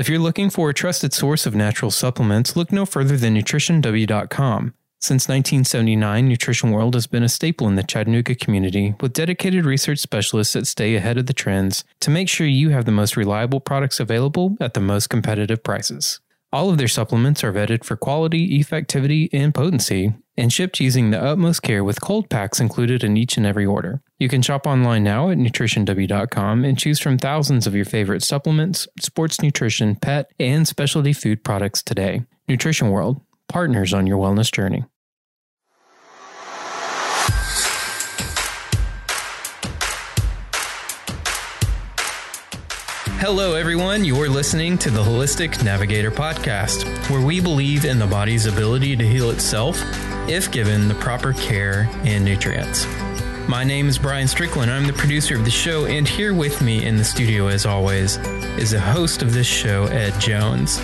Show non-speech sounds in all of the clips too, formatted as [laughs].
If you're looking for a trusted source of natural supplements, look no further than nutritionw.com. Since 1979, Nutrition World has been a staple in the Chattanooga community with dedicated research specialists that stay ahead of the trends to make sure you have the most reliable products available at the most competitive prices. All of their supplements are vetted for quality, effectivity, and potency, and shipped using the utmost care with cold packs included in each and every order. You can shop online now at nutritionw.com and choose from thousands of your favorite supplements, sports nutrition, pet, and specialty food products today. Nutrition World, partners on your wellness journey. Hello, everyone. You're listening to the Holistic Navigator Podcast, where we believe in the body's ability to heal itself if given the proper care and nutrients. My name is Brian Strickland. I'm the producer of the show, and here with me in the studio, as always, is the host of this show, Ed Jones.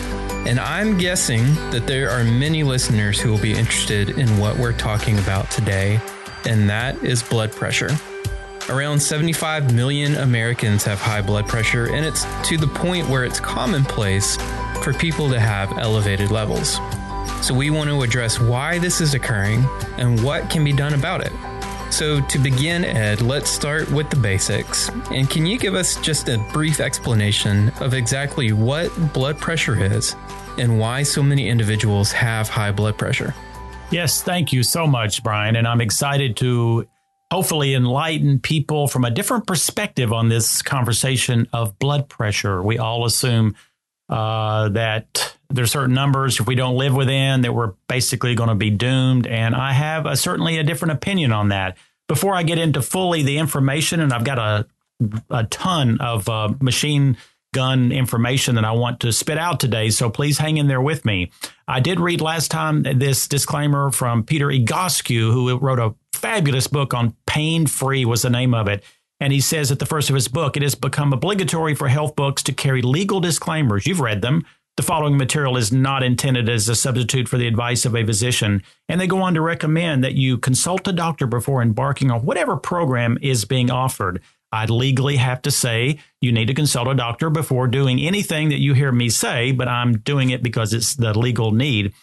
And I'm guessing that there are many listeners who will be interested in what we're talking about today, and that is blood pressure. Around 75 million Americans have high blood pressure, and it's to the point where it's commonplace for people to have elevated levels. So, we want to address why this is occurring and what can be done about it. So, to begin, Ed, let's start with the basics. And can you give us just a brief explanation of exactly what blood pressure is and why so many individuals have high blood pressure? Yes, thank you so much, Brian. And I'm excited to hopefully enlighten people from a different perspective on this conversation of blood pressure. We all assume uh, that there's certain numbers if we don't live within that we're basically going to be doomed, and I have a, certainly a different opinion on that. Before I get into fully the information, and I've got a a ton of uh, machine gun information that I want to spit out today. So please hang in there with me. I did read last time this disclaimer from Peter Egoscue, who wrote a fabulous book on pain free was the name of it. And he says at the first of his book, it has become obligatory for health books to carry legal disclaimers. You've read them. The following material is not intended as a substitute for the advice of a physician. And they go on to recommend that you consult a doctor before embarking on whatever program is being offered. I'd legally have to say you need to consult a doctor before doing anything that you hear me say, but I'm doing it because it's the legal need.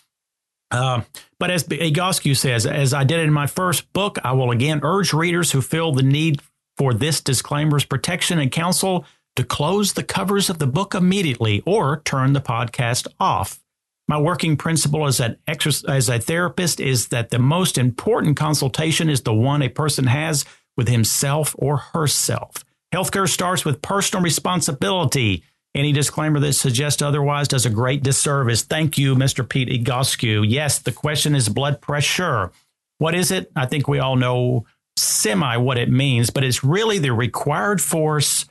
Uh, but as Egoscue says, as I did in my first book, I will again urge readers who feel the need for this disclaimer's protection and counsel to close the covers of the book immediately or turn the podcast off. My working principle as, an as a therapist is that the most important consultation is the one a person has with himself or herself. Healthcare starts with personal responsibility. Any disclaimer that suggests otherwise does a great disservice. Thank you, Mr. Pete Egoscue. Yes, the question is blood pressure. What is it? I think we all know semi what it means, but it's really the required force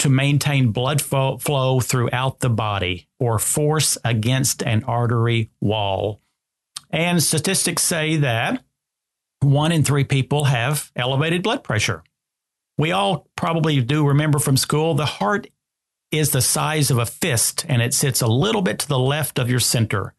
to maintain blood flow throughout the body or force against an artery wall. And statistics say that one in three people have elevated blood pressure. We all probably do remember from school the heart is the size of a fist and it sits a little bit to the left of your center.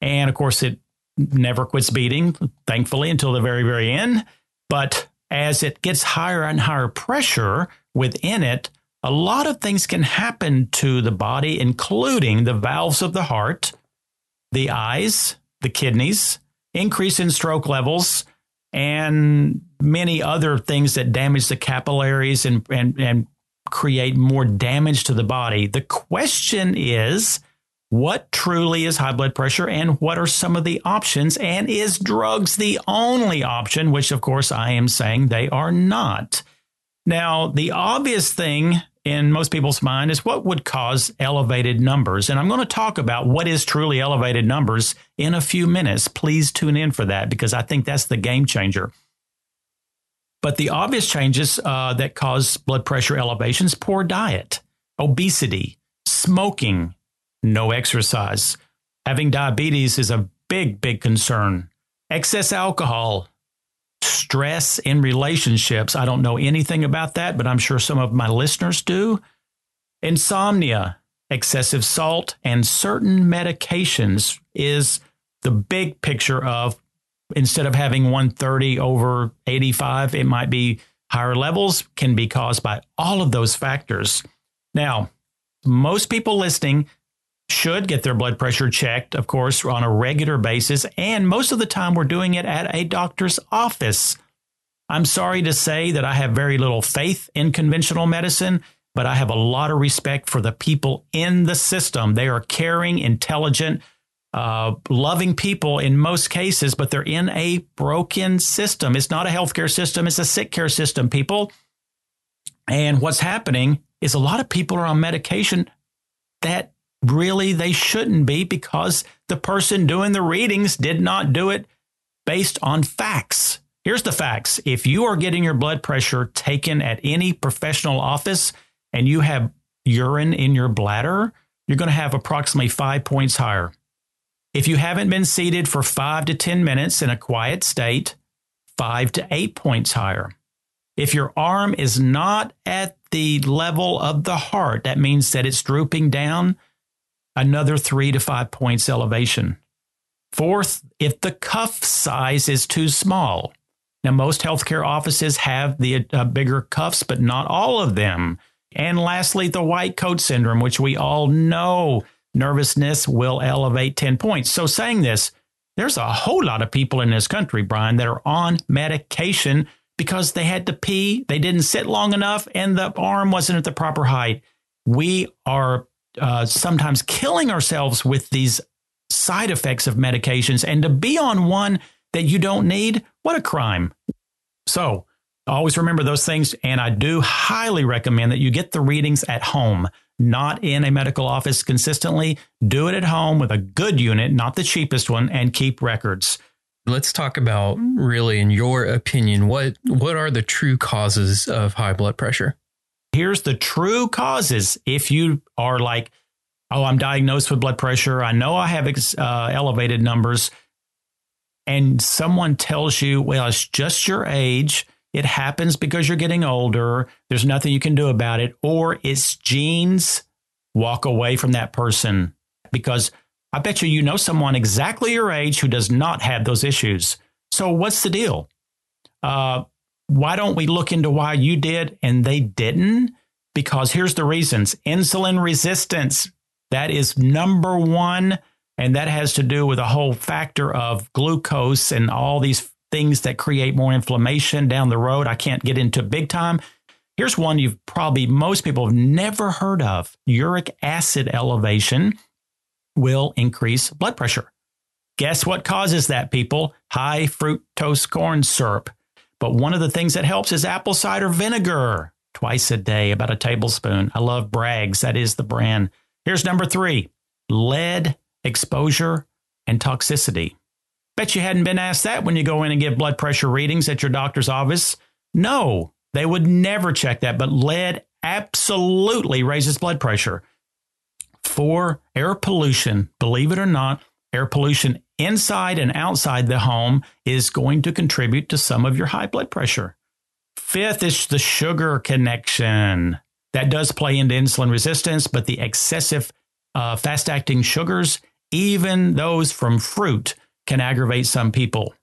And of course, it never quits beating, thankfully, until the very, very end. But as it gets higher and higher pressure within it, a lot of things can happen to the body, including the valves of the heart, the eyes, the kidneys, increase in stroke levels, and many other things that damage the capillaries and, and, and create more damage to the body. The question is what truly is high blood pressure and what are some of the options? And is drugs the only option? Which, of course, I am saying they are not. Now, the obvious thing in most people's mind is what would cause elevated numbers. And I'm going to talk about what is truly elevated numbers in a few minutes. Please tune in for that because I think that's the game changer. But the obvious changes uh, that cause blood pressure elevations poor diet, obesity, smoking, no exercise. Having diabetes is a big, big concern. Excess alcohol, stress in relationships. I don't know anything about that, but I'm sure some of my listeners do. Insomnia, excessive salt, and certain medications is the big picture of instead of having 130 over 85, it might be higher levels, can be caused by all of those factors. Now, most people listening should get their blood pressure checked, of course, on a regular basis. And most of the time, we're doing it at a doctor's office. I'm sorry to say that I have very little faith in conventional medicine, but I have a lot of respect for the people in the system. They are caring, intelligent, uh, loving people in most cases, but they're in a broken system. It's not a healthcare system, it's a sick care system, people. And what's happening is a lot of people are on medication that really they shouldn't be because the person doing the readings did not do it based on facts. Here's the facts. If you are getting your blood pressure taken at any professional office and you have urine in your bladder, you're going to have approximately five points higher. If you haven't been seated for five to 10 minutes in a quiet state, five to eight points higher. If your arm is not at the level of the heart, that means that it's drooping down, another three to five points elevation. Fourth, if the cuff size is too small. Now, most healthcare offices have the uh, bigger cuffs, but not all of them. And lastly, the white coat syndrome, which we all know nervousness will elevate 10 points. So, saying this, there's a whole lot of people in this country, Brian, that are on medication because they had to pee, they didn't sit long enough, and the arm wasn't at the proper height. We are uh, sometimes killing ourselves with these side effects of medications, and to be on one that you don't need, what a crime. So, always remember those things. And I do highly recommend that you get the readings at home not in a medical office consistently. Do it at home with a good unit, not the cheapest one, and keep records. Let's talk about really, in your opinion, what what are the true causes of high blood pressure? Here's the true causes. If you are like, oh, I'm diagnosed with blood pressure, I know I have uh, elevated numbers, and someone tells you, well, it's just your age it happens because you're getting older. There's nothing you can do about it. Or it's genes. Walk away from that person because I bet you you know someone exactly your age who does not have those issues. So what's the deal? Uh, why don't we look into why you did and they didn't? Because here's the reasons insulin resistance. That is number one. And that has to do with a whole factor of glucose and all these things that create more inflammation down the road. I can't get into big time. Here's one you've probably most people have never heard of uric acid elevation will increase blood pressure. Guess what causes that, people? High fructose corn syrup. But one of the things that helps is apple cider vinegar twice a day, about a tablespoon. I love Bragg's, that is the brand. Here's number three lead exposure and toxicity. Bet you hadn't been asked that when you go in and give blood pressure readings at your doctor's office. No, they would never check that, but lead absolutely raises blood pressure. For air pollution, believe it or not, air pollution inside and outside the home is going to contribute to some of your high blood pressure. Fifth is the sugar connection. That does play into insulin resistance, but the excessive uh, fast acting sugars, even those from fruit, can aggravate some people.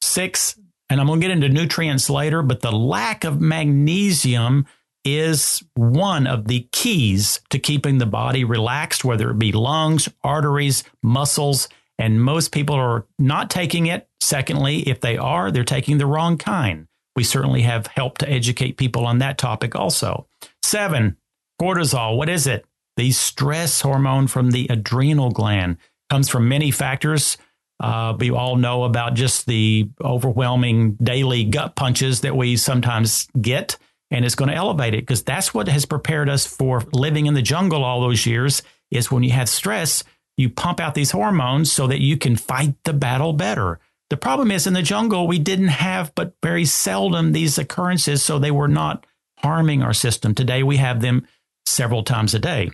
Six, and I'm going to get into nutrients later, but the lack of magnesium is one of the keys to keeping the body relaxed, whether it be lungs, arteries, muscles. And most people are not taking it. Secondly, if they are, they're taking the wrong kind. We certainly have helped to educate people on that topic also. Seven, cortisol. What is it? The stress hormone from the adrenal gland comes from many factors. Uh, we all know about just the overwhelming daily gut punches that we sometimes get, and it's going to elevate it because that's what has prepared us for living in the jungle all those years. Is when you have stress, you pump out these hormones so that you can fight the battle better. The problem is in the jungle, we didn't have but very seldom these occurrences, so they were not harming our system. Today, we have them several times a day.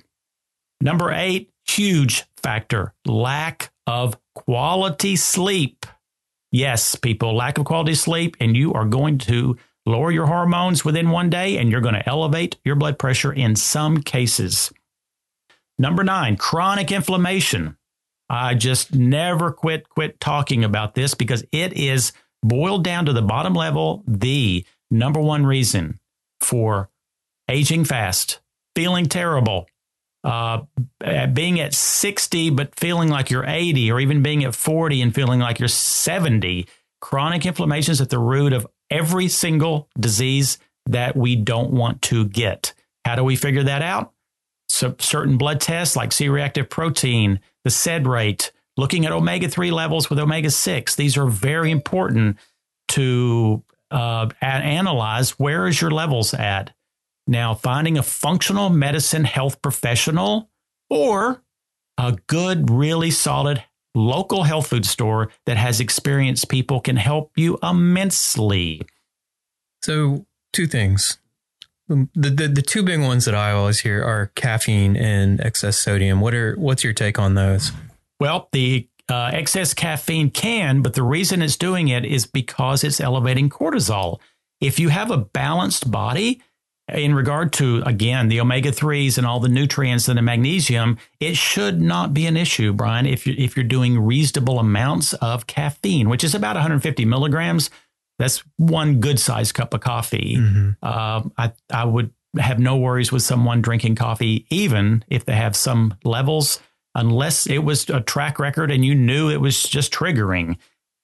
Number eight, huge factor lack of quality sleep. Yes, people, lack of quality sleep, and you are going to lower your hormones within one day and you're going to elevate your blood pressure in some cases. Number nine, chronic inflammation. I just never quit quit talking about this because it is boiled down to the bottom level the number one reason for aging fast, feeling terrible, uh, being at 60 but feeling like you're 80, or even being at 40 and feeling like you're 70. Chronic inflammation is at the root of every single disease that we don't want to get. How do we figure that out? So certain blood tests like C reactive protein, the SED rate, looking at omega 3 levels with omega 6. These are very important to uh, analyze where is your levels at. Now, finding a functional medicine health professional or a good, really solid local health food store that has experienced people can help you immensely. So, two things. Um, the, the the two big ones that I always hear are caffeine and excess sodium. What are what's your take on those? Well, the uh, excess caffeine can, but the reason it's doing it is because it's elevating cortisol. If you have a balanced body, in regard to again the omega 3s and all the nutrients and the magnesium it should not be an issue brian if you if you're doing reasonable amounts of caffeine which is about 150 milligrams. That's one good sized cup of coffee. Mm-hmm. uh, I, I would have no worries with someone drinking coffee even if they have some levels unless it was a track record and you knew it was just triggering.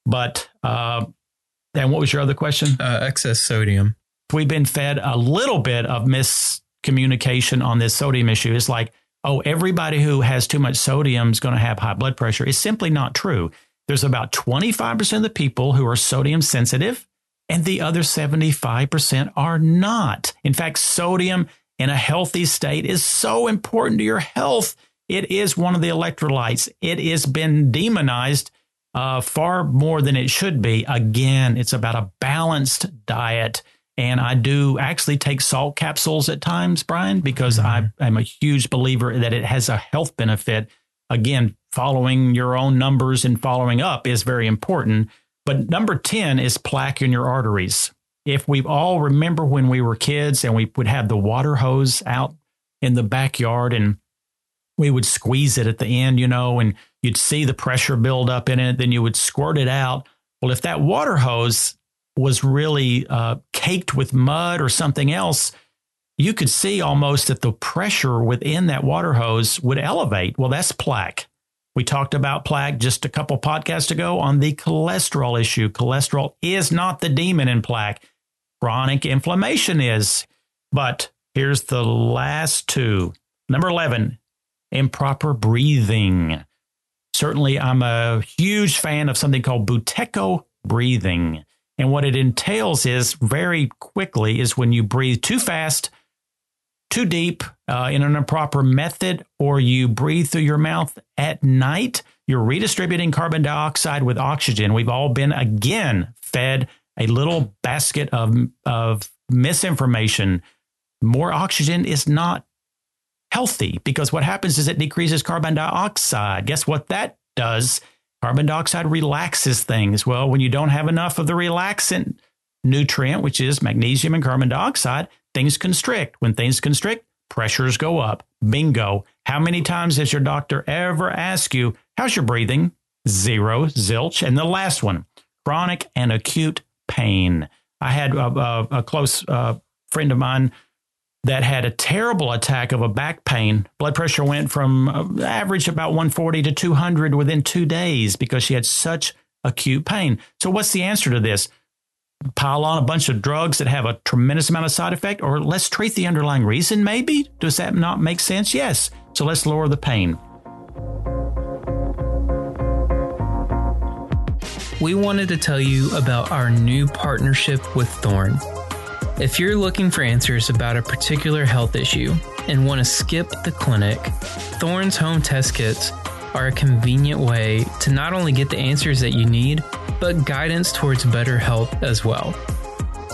But uh, and what was your other question? Uh, excess sodium we've been fed a little bit of miscommunication on this sodium issue. It's like, oh, everybody who has too much sodium is going to have high blood pressure. It's simply not true. There's about 25% of the people who are sodium sensitive, and the other 75% are not. In fact, sodium in a healthy state is so important to your health. It is one of the electrolytes. It has been demonized uh, far more than it should be. Again, it's about a balanced diet and I do actually take salt capsules at times, Brian, because mm-hmm. I am a huge believer that it has a health benefit. Again, following your own numbers and following up is very important. But number 10 is plaque in your arteries. If we all remember when we were kids and we would have the water hose out in the backyard and we would squeeze it at the end, you know, and you'd see the pressure build up in it, then you would squirt it out. Well, if that water hose was really uh, caked with mud or something else, you could see almost that the pressure within that water hose would elevate. Well, that's plaque. We talked about plaque just a couple podcasts ago on the cholesterol issue. Cholesterol is not the demon in plaque, chronic inflammation is. But here's the last two. Number 11, improper breathing. Certainly, I'm a huge fan of something called Buteyko breathing. And what it entails is very quickly is when you breathe too fast, too deep uh, in an improper method, or you breathe through your mouth at night, you're redistributing carbon dioxide with oxygen. We've all been again fed a little basket of, of misinformation. More oxygen is not healthy because what happens is it decreases carbon dioxide. Guess what that does? Carbon dioxide relaxes things. Well, when you don't have enough of the relaxant nutrient, which is magnesium and carbon dioxide, things constrict. When things constrict, pressures go up. Bingo. How many times has your doctor ever asked you, How's your breathing? Zero, zilch. And the last one, chronic and acute pain. I had a, a, a close uh, friend of mine that had a terrible attack of a back pain. Blood pressure went from uh, average about 140 to 200 within two days because she had such acute pain. So, what's the answer to this? Pile on a bunch of drugs that have a tremendous amount of side effect, or let's treat the underlying reason, maybe? Does that not make sense? Yes. So, let's lower the pain. We wanted to tell you about our new partnership with Thorne. If you're looking for answers about a particular health issue and want to skip the clinic, Thorne's home test kits are a convenient way to not only get the answers that you need, but guidance towards better health as well.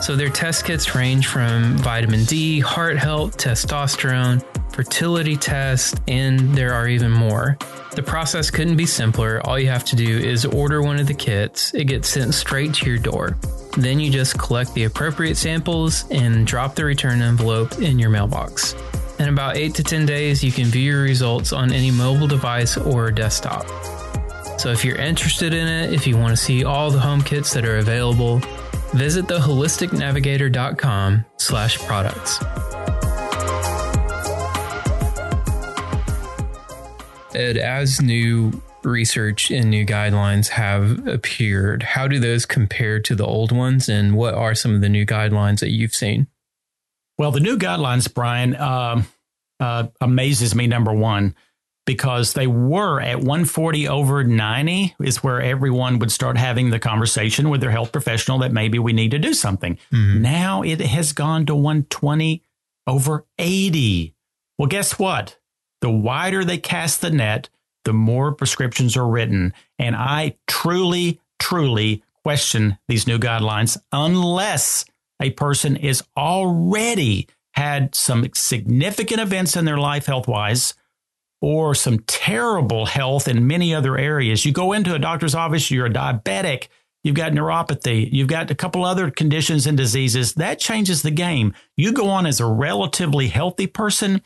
So, their test kits range from vitamin D, heart health, testosterone, fertility test, and there are even more. The process couldn't be simpler. All you have to do is order one of the kits, it gets sent straight to your door. Then you just collect the appropriate samples and drop the return envelope in your mailbox. In about 8 to 10 days, you can view your results on any mobile device or desktop. So if you're interested in it, if you want to see all the home kits that are available, visit theholisticnavigator.com slash products. Ed, as new research and new guidelines have appeared, how do those compare to the old ones, and what are some of the new guidelines that you've seen? Well, the new guidelines, Brian, uh, uh, amazes me. Number one, because they were at 140 over 90 is where everyone would start having the conversation with their health professional that maybe we need to do something. Mm-hmm. Now it has gone to 120 over 80. Well, guess what? The wider they cast the net, the more prescriptions are written. And I truly, truly question these new guidelines unless a person is already had some significant events in their life health wise or some terrible health in many other areas. You go into a doctor's office, you're a diabetic, you've got neuropathy, you've got a couple other conditions and diseases. That changes the game. You go on as a relatively healthy person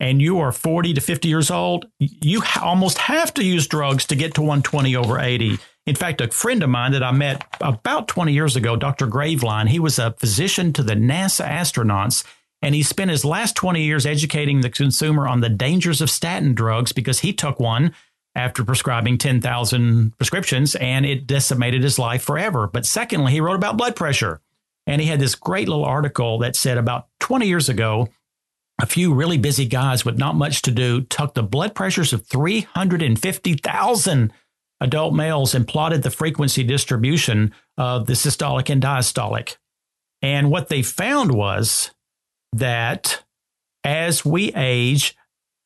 and you are 40 to 50 years old, you almost have to use drugs to get to 120 over 80. In fact, a friend of mine that I met about 20 years ago, Dr. Graveline, he was a physician to the NASA astronauts, and he spent his last 20 years educating the consumer on the dangers of statin drugs because he took one after prescribing 10,000 prescriptions and it decimated his life forever. But secondly, he wrote about blood pressure. And he had this great little article that said about 20 years ago, a few really busy guys with not much to do took the blood pressures of 350,000 adult males and plotted the frequency distribution of the systolic and diastolic. And what they found was that as we age,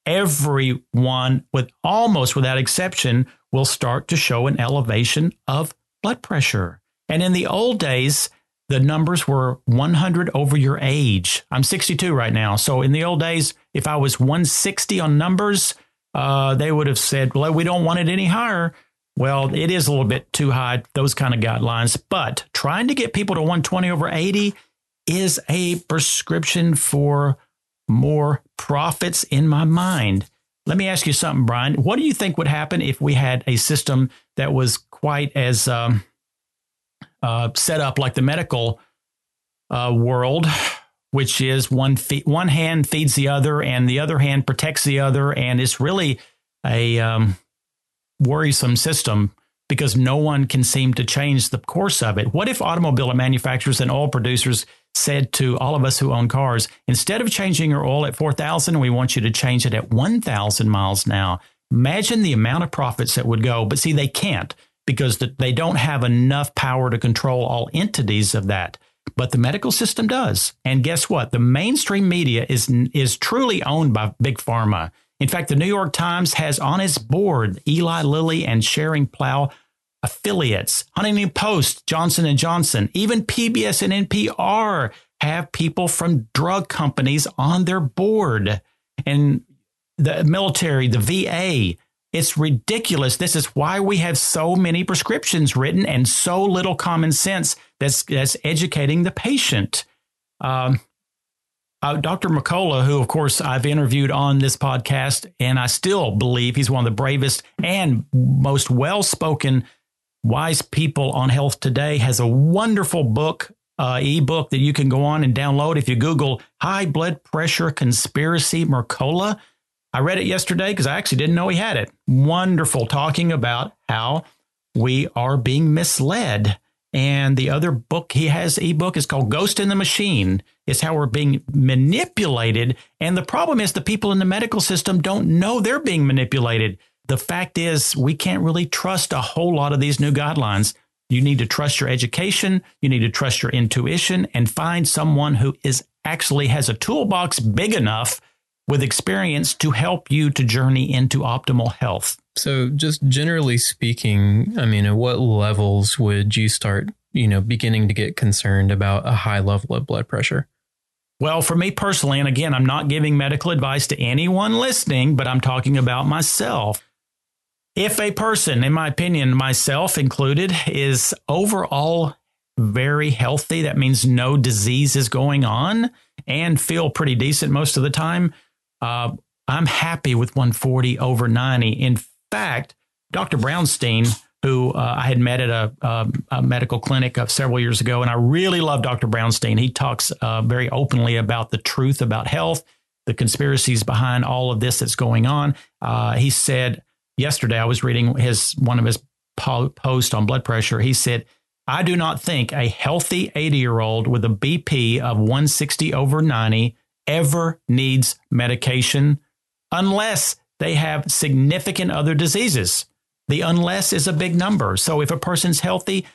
everyone, with almost without exception, will start to show an elevation of blood pressure. And in the old days, the numbers were 100 over your age. I'm 62 right now. So in the old days, if I was 160 on numbers, uh, they would have said, well, we don't want it any higher. Well, it is a little bit too high, those kind of guidelines. But trying to get people to 120 over 80 is a prescription for more profits in my mind. Let me ask you something, Brian. What do you think would happen if we had a system that was quite as um, uh, set up like the medical uh, world, which is one fe- one hand feeds the other and the other hand protects the other, and it's really a um, worrisome system because no one can seem to change the course of it. What if automobile manufacturers and oil producers said to all of us who own cars, instead of changing your oil at 4,000, we want you to change it at 1,000 miles now? Imagine the amount of profits that would go. But see, they can't because they don't have enough power to control all entities of that. But the medical system does. And guess what? The mainstream media is, is truly owned by big pharma. In fact, the New York Times has on its board Eli Lilly and Schering-Plough affiliates. Huffington Post, Johnson & Johnson, even PBS and NPR have people from drug companies on their board. And the military, the VA, it's ridiculous. This is why we have so many prescriptions written and so little common sense that's, that's educating the patient. Um, uh, Dr. McCullough, who, of course, I've interviewed on this podcast, and I still believe he's one of the bravest and most well spoken, wise people on health today, has a wonderful book, uh, ebook that you can go on and download if you Google high blood pressure conspiracy Mercola. I read it yesterday because I actually didn't know he had it. Wonderful, talking about how we are being misled. And the other book he has, ebook, is called Ghost in the Machine. It's how we're being manipulated. And the problem is the people in the medical system don't know they're being manipulated. The fact is, we can't really trust a whole lot of these new guidelines. You need to trust your education, you need to trust your intuition, and find someone who is actually has a toolbox big enough with experience to help you to journey into optimal health. So, just generally speaking, I mean, at what levels would you start, you know, beginning to get concerned about a high level of blood pressure? Well, for me personally, and again, I'm not giving medical advice to anyone listening, but I'm talking about myself. If a person, in my opinion, myself included, is overall very healthy, that means no disease is going on, and feel pretty decent most of the time, uh, I'm happy with 140 over 90. In fact, Dr. Brownstein, who uh, I had met at a, uh, a medical clinic uh, several years ago, and I really love Dr. Brownstein. He talks uh, very openly about the truth about health. the conspiracies behind all of this that's going on. Uh, he said yesterday, I was reading his one of his po- posts on blood pressure. He said, I do not think a healthy 80 year old with a BP of 160 over 90 ever needs medication unless they have significant other diseases. The unless is a big number. So if a person's healthy,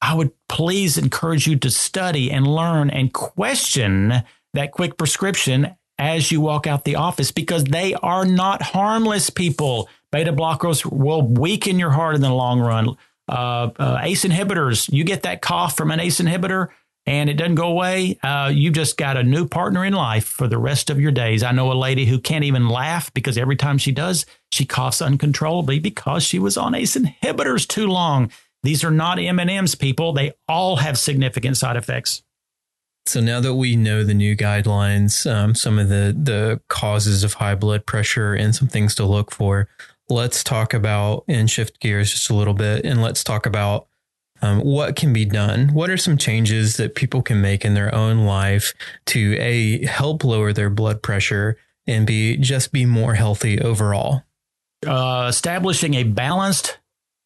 I would please encourage you to study and learn and question that quick prescription as you walk out the office because they are not harmless people. Beta blockers will weaken your heart in the long run. Uh, uh, ACE inhibitors, you get that cough from an ACE inhibitor and it doesn't go away. Uh, you just got a new partner in life for the rest of your days. I know a lady who can't even laugh because every time she does, she coughs uncontrollably because she was on ACE inhibitors too long. These are not M&Ms, people. They all have significant side effects. So now that we know the new guidelines, um, some of the the causes of high blood pressure and some things to look for, let's talk about and shift gears just a little bit, and let's talk about um, what can be done. What are some changes that people can make in their own life to a help lower their blood pressure and be just be more healthy overall? Uh, establishing a balanced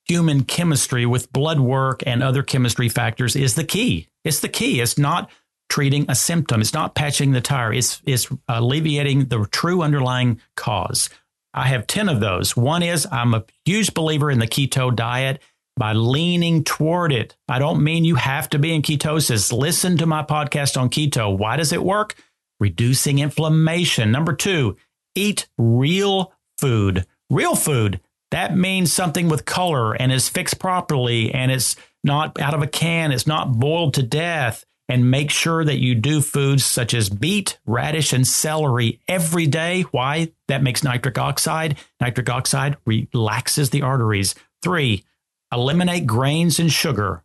human chemistry with blood work and other chemistry factors is the key. It's the key. It's not treating a symptom. It's not patching the tire. It's, it's alleviating the true underlying cause. I have 10 of those. One is I'm a huge believer in the keto diet by leaning toward it. I don't mean you have to be in ketosis. Listen to my podcast on keto. Why does it work? Reducing inflammation. Number two, eat real food. Real food. That means something with color and is fixed properly and it's not out of a can. It's not boiled to death and make sure that you do foods such as beet, radish, and celery every day. Why? That makes nitric oxide. Nitric oxide relaxes the arteries. Three, eliminate grains and sugar.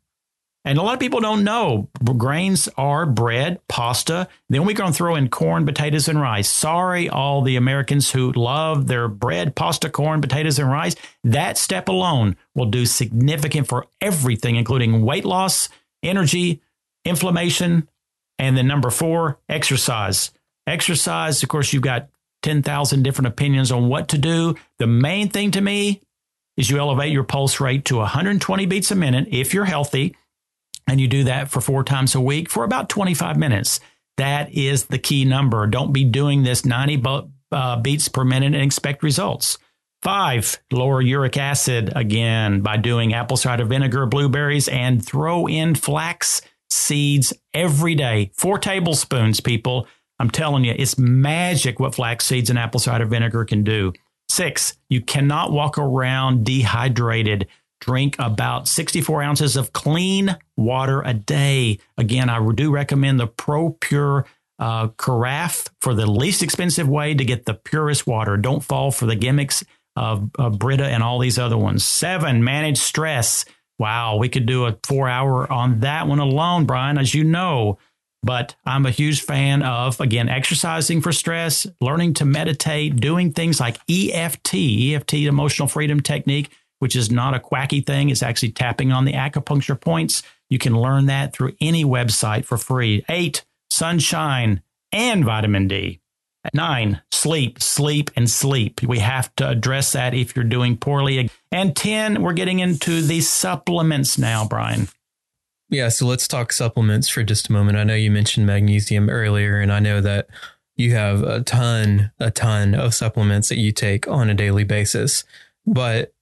And a lot of people don't know grains are bread, pasta. Then we're going to throw in corn, potatoes, and rice. Sorry, all the Americans who love their bread, pasta, corn, potatoes, and rice. That step alone will do significant for everything, including weight loss, energy, inflammation, and then number four, exercise. Exercise, of course, you've got 10,000 different opinions on what to do. The main thing to me is you elevate your pulse rate to 120 beats a minute if you're healthy, and you do that for four times a week for about 25 minutes. That is the key number. Don't be doing this 90 uh, beats per minute and expect results. Five, lower uric acid again by doing apple cider vinegar, blueberries, and throw in flax seeds every day. Four tablespoons, people. I'm telling you, it's magic what flax seeds and apple cider vinegar can do. Six, you cannot walk around dehydrated. Drink about 64 ounces of clean water a day. Again, I do recommend the ProPur uh, carafe for the least expensive way to get the purest water. Don't fall for the gimmicks of, of Brita and all these other ones. Seven, manage stress. Wow, we could do a four hour on that one alone, Brian, as you know. But I'm a huge fan of, again, exercising for stress, learning to meditate, doing things like EFT, EFT, emotional freedom technique, which is not a quacky thing. It's actually tapping on the acupuncture points. You can learn that through any website for free. Eight, sunshine and vitamin D. Nine, sleep, sleep, and sleep. We have to address that if you're doing poorly. And 10, we're getting into the supplements now, Brian. Yeah, so let's talk supplements for just a moment. I know you mentioned magnesium earlier, and I know that you have a ton, a ton of supplements that you take on a daily basis. But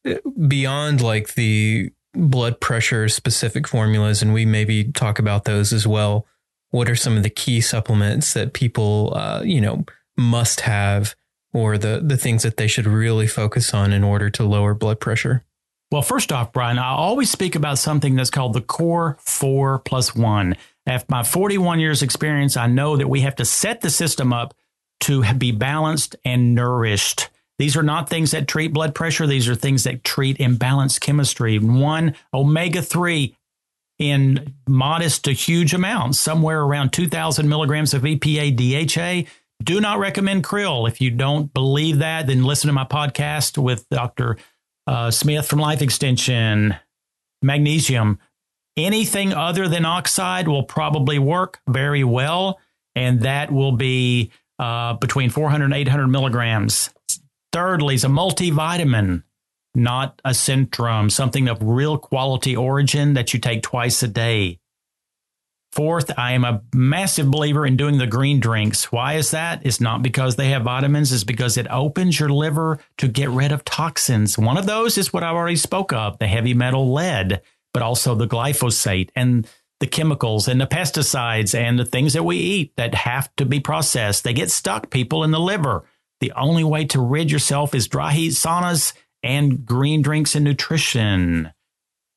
beyond like the blood pressure specific formulas, and we maybe talk about those as well. What are some of the key supplements that people, uh, you know, must have or the, the things that they should really focus on in order to lower blood pressure? Well, first off, Brian, I always speak about something that's called the core four plus one. After my 41 years experience, I know that we have to set the system up to be balanced and nourished. These are not things that treat blood pressure. These are things that treat imbalanced chemistry. One, omega 3 in modest to huge amounts, somewhere around 2,000 milligrams of EPA DHA do not recommend krill. If you don't believe that, then listen to my podcast with Dr. Uh, Smith from Life Extension. Magnesium. Anything other than oxide will probably work very well. And that will be uh, between 400 and 800 milligrams. Thirdly, is a multivitamin, not a Centrum, something of real quality origin that you take twice a day. Fourth, I am a massive believer in doing the green drinks. Why is that? It's not because they have vitamins, it's because it opens your liver to get rid of toxins. One of those is what I already spoke of, the heavy metal lead, but also the glyphosate and the chemicals and the pesticides and the things that we eat that have to be processed. They get stuck, people, in the liver. The only way to rid yourself is dry heat saunas and green drinks and nutrition.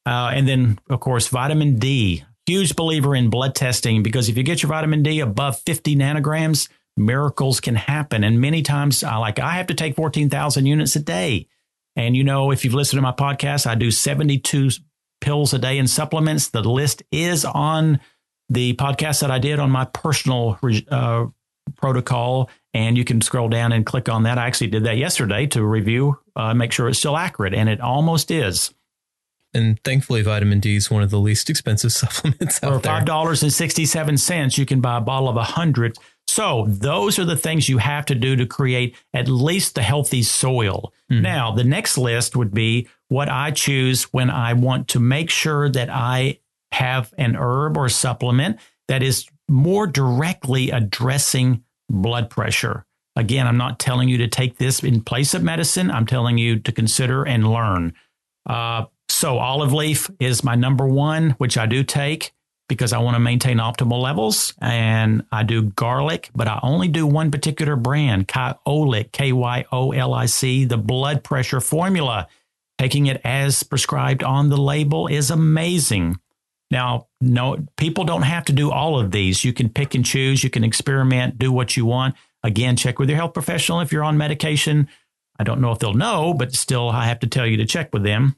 Uh, and then, of course, vitamin D huge believer in blood testing because if you get your vitamin D above 50 nanograms, miracles can happen. And many times, I like I have to take 14,000 units a day. And you know, if you've listened to my podcast, I do 72 pills a day in supplements. The list is on the podcast that I did on my personal uh, protocol, and you can scroll down and click on that. I actually did that yesterday to review, uh, make sure it's still accurate, and it almost is. And thankfully, vitamin D is one of the least expensive [laughs] supplements out For five dollars and sixty-seven cents, you can buy a bottle of a hundred. So those are the things you have to do to create at least the healthy soil. Mm-hmm. Now, the next list would be what I choose when I want to make sure that I have an herb or supplement that is more directly addressing blood pressure. Again, I'm not telling you to take this in place of medicine. I'm telling you to consider and learn. Uh, so olive leaf is my number one, which I do take because I want to maintain optimal levels. And I do garlic, but I only do one particular brand, Kyolic, K Y O L I C, the blood pressure formula. Taking it as prescribed on the label is amazing. Now, no, people don't have to do all of these. You can pick and choose. You can experiment, do what you want. Again, check with your health professional if you're on medication. I don't know if they'll know, but still, I have to tell you to check with them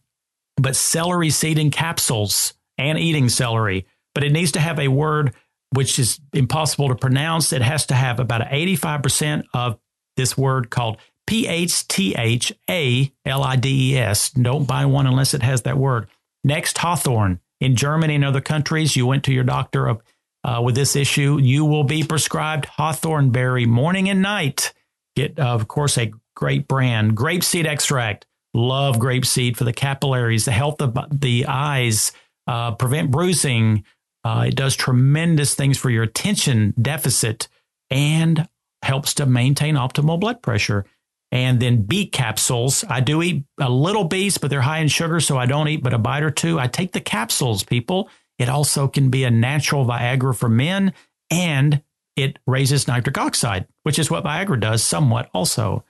but celery seed in capsules and eating celery. But it needs to have a word which is impossible to pronounce. It has to have about 85% of this word called P H T H A L I D E S. Don't buy one unless it has that word. Next, hawthorn. In Germany and other countries, you went to your doctor uh, with this issue, you will be prescribed hawthorn berry morning and night. Get, uh, of course, a great brand, grapeseed extract. Love grapeseed for the capillaries, the health of the eyes, uh, prevent bruising. Uh, it does tremendous things for your attention deficit and helps to maintain optimal blood pressure. And then beet capsules. I do eat a little beets, but they're high in sugar, so I don't eat but a bite or two. I take the capsules, people. It also can be a natural Viagra for men, and it raises nitric oxide, which is what Viagra does somewhat also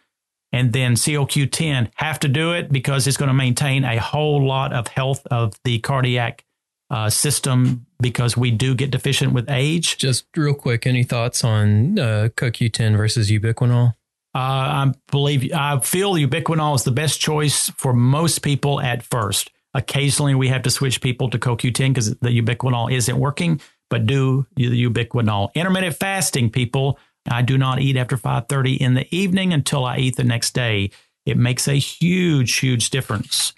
and then COQ10 have to do it because it's going to maintain a whole lot of health of the cardiac uh, system because we do get deficient with age. Just real quick, any thoughts on uh, CoQ10 versus ubiquinol? Uh, I believe I feel ubiquinol is the best choice for most people at first. Occasionally, we have to switch people to CoQ10 because the ubiquinol isn't working. But do the ubiquinol. Intermittent fasting, people I do not eat after 5:30 in the evening until I eat the next day. It makes a huge, huge difference.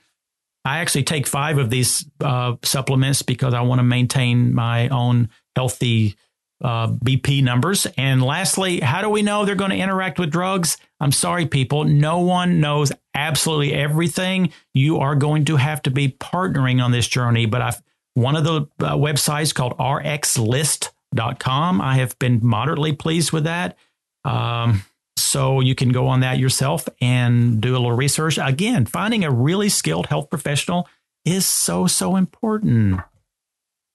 I actually take five of these uh, supplements because I want to maintain my own healthy uh, BP numbers. And lastly, how do we know they're going to interact with drugs? I'm sorry, people. No one knows absolutely everything. You are going to have to be partnering on this journey. But I've one of the uh, websites called RX List com. I have been moderately pleased with that. Um, so you can go on that yourself and do a little research. Again, finding a really skilled health professional is so, so important.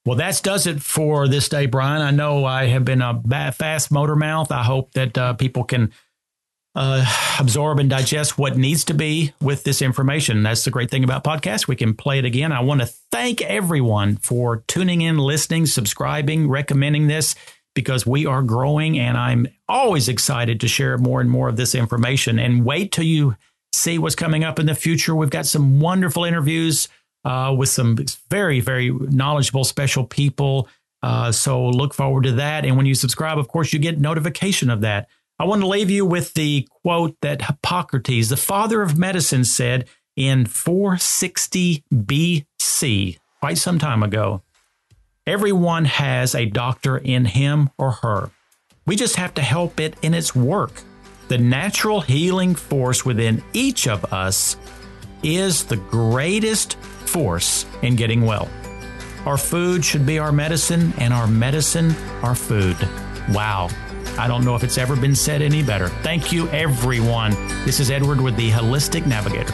Well, that does it for this day, Brian. I know I have been a fast motor mouth. I hope that uh, people can uh, absorb and digest what needs to be with this information. That's the great thing about podcasts. We can play it again. I want to thank everyone for tuning in, listening, subscribing, recommending this because we are growing and I'm always excited to share more and more of this information. And wait till you see what's coming up in the future. We've got some wonderful interviews uh, with some very, very knowledgeable, special people. Uh, so look forward to that. And when you subscribe, of course, you get notification of that. I want to leave you with the quote that Hippocrates, the father of medicine, said in 460 BC, quite some time ago. Everyone has a doctor in him or her. We just have to help it in its work. The natural healing force within each of us is the greatest force in getting well. Our food should be our medicine, and our medicine, our food. Wow. I don't know if it's ever been said any better. Thank you, everyone. This is Edward with the Holistic Navigator.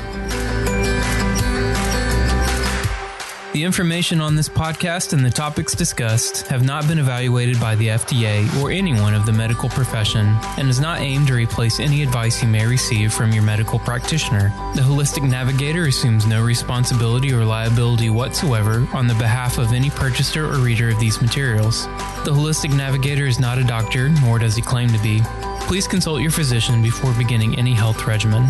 The information on this podcast and the topics discussed have not been evaluated by the FDA or anyone of the medical profession and is not aimed to replace any advice you may receive from your medical practitioner. The Holistic Navigator assumes no responsibility or liability whatsoever on the behalf of any purchaser or reader of these materials. The Holistic Navigator is not a doctor, nor does he claim to be. Please consult your physician before beginning any health regimen.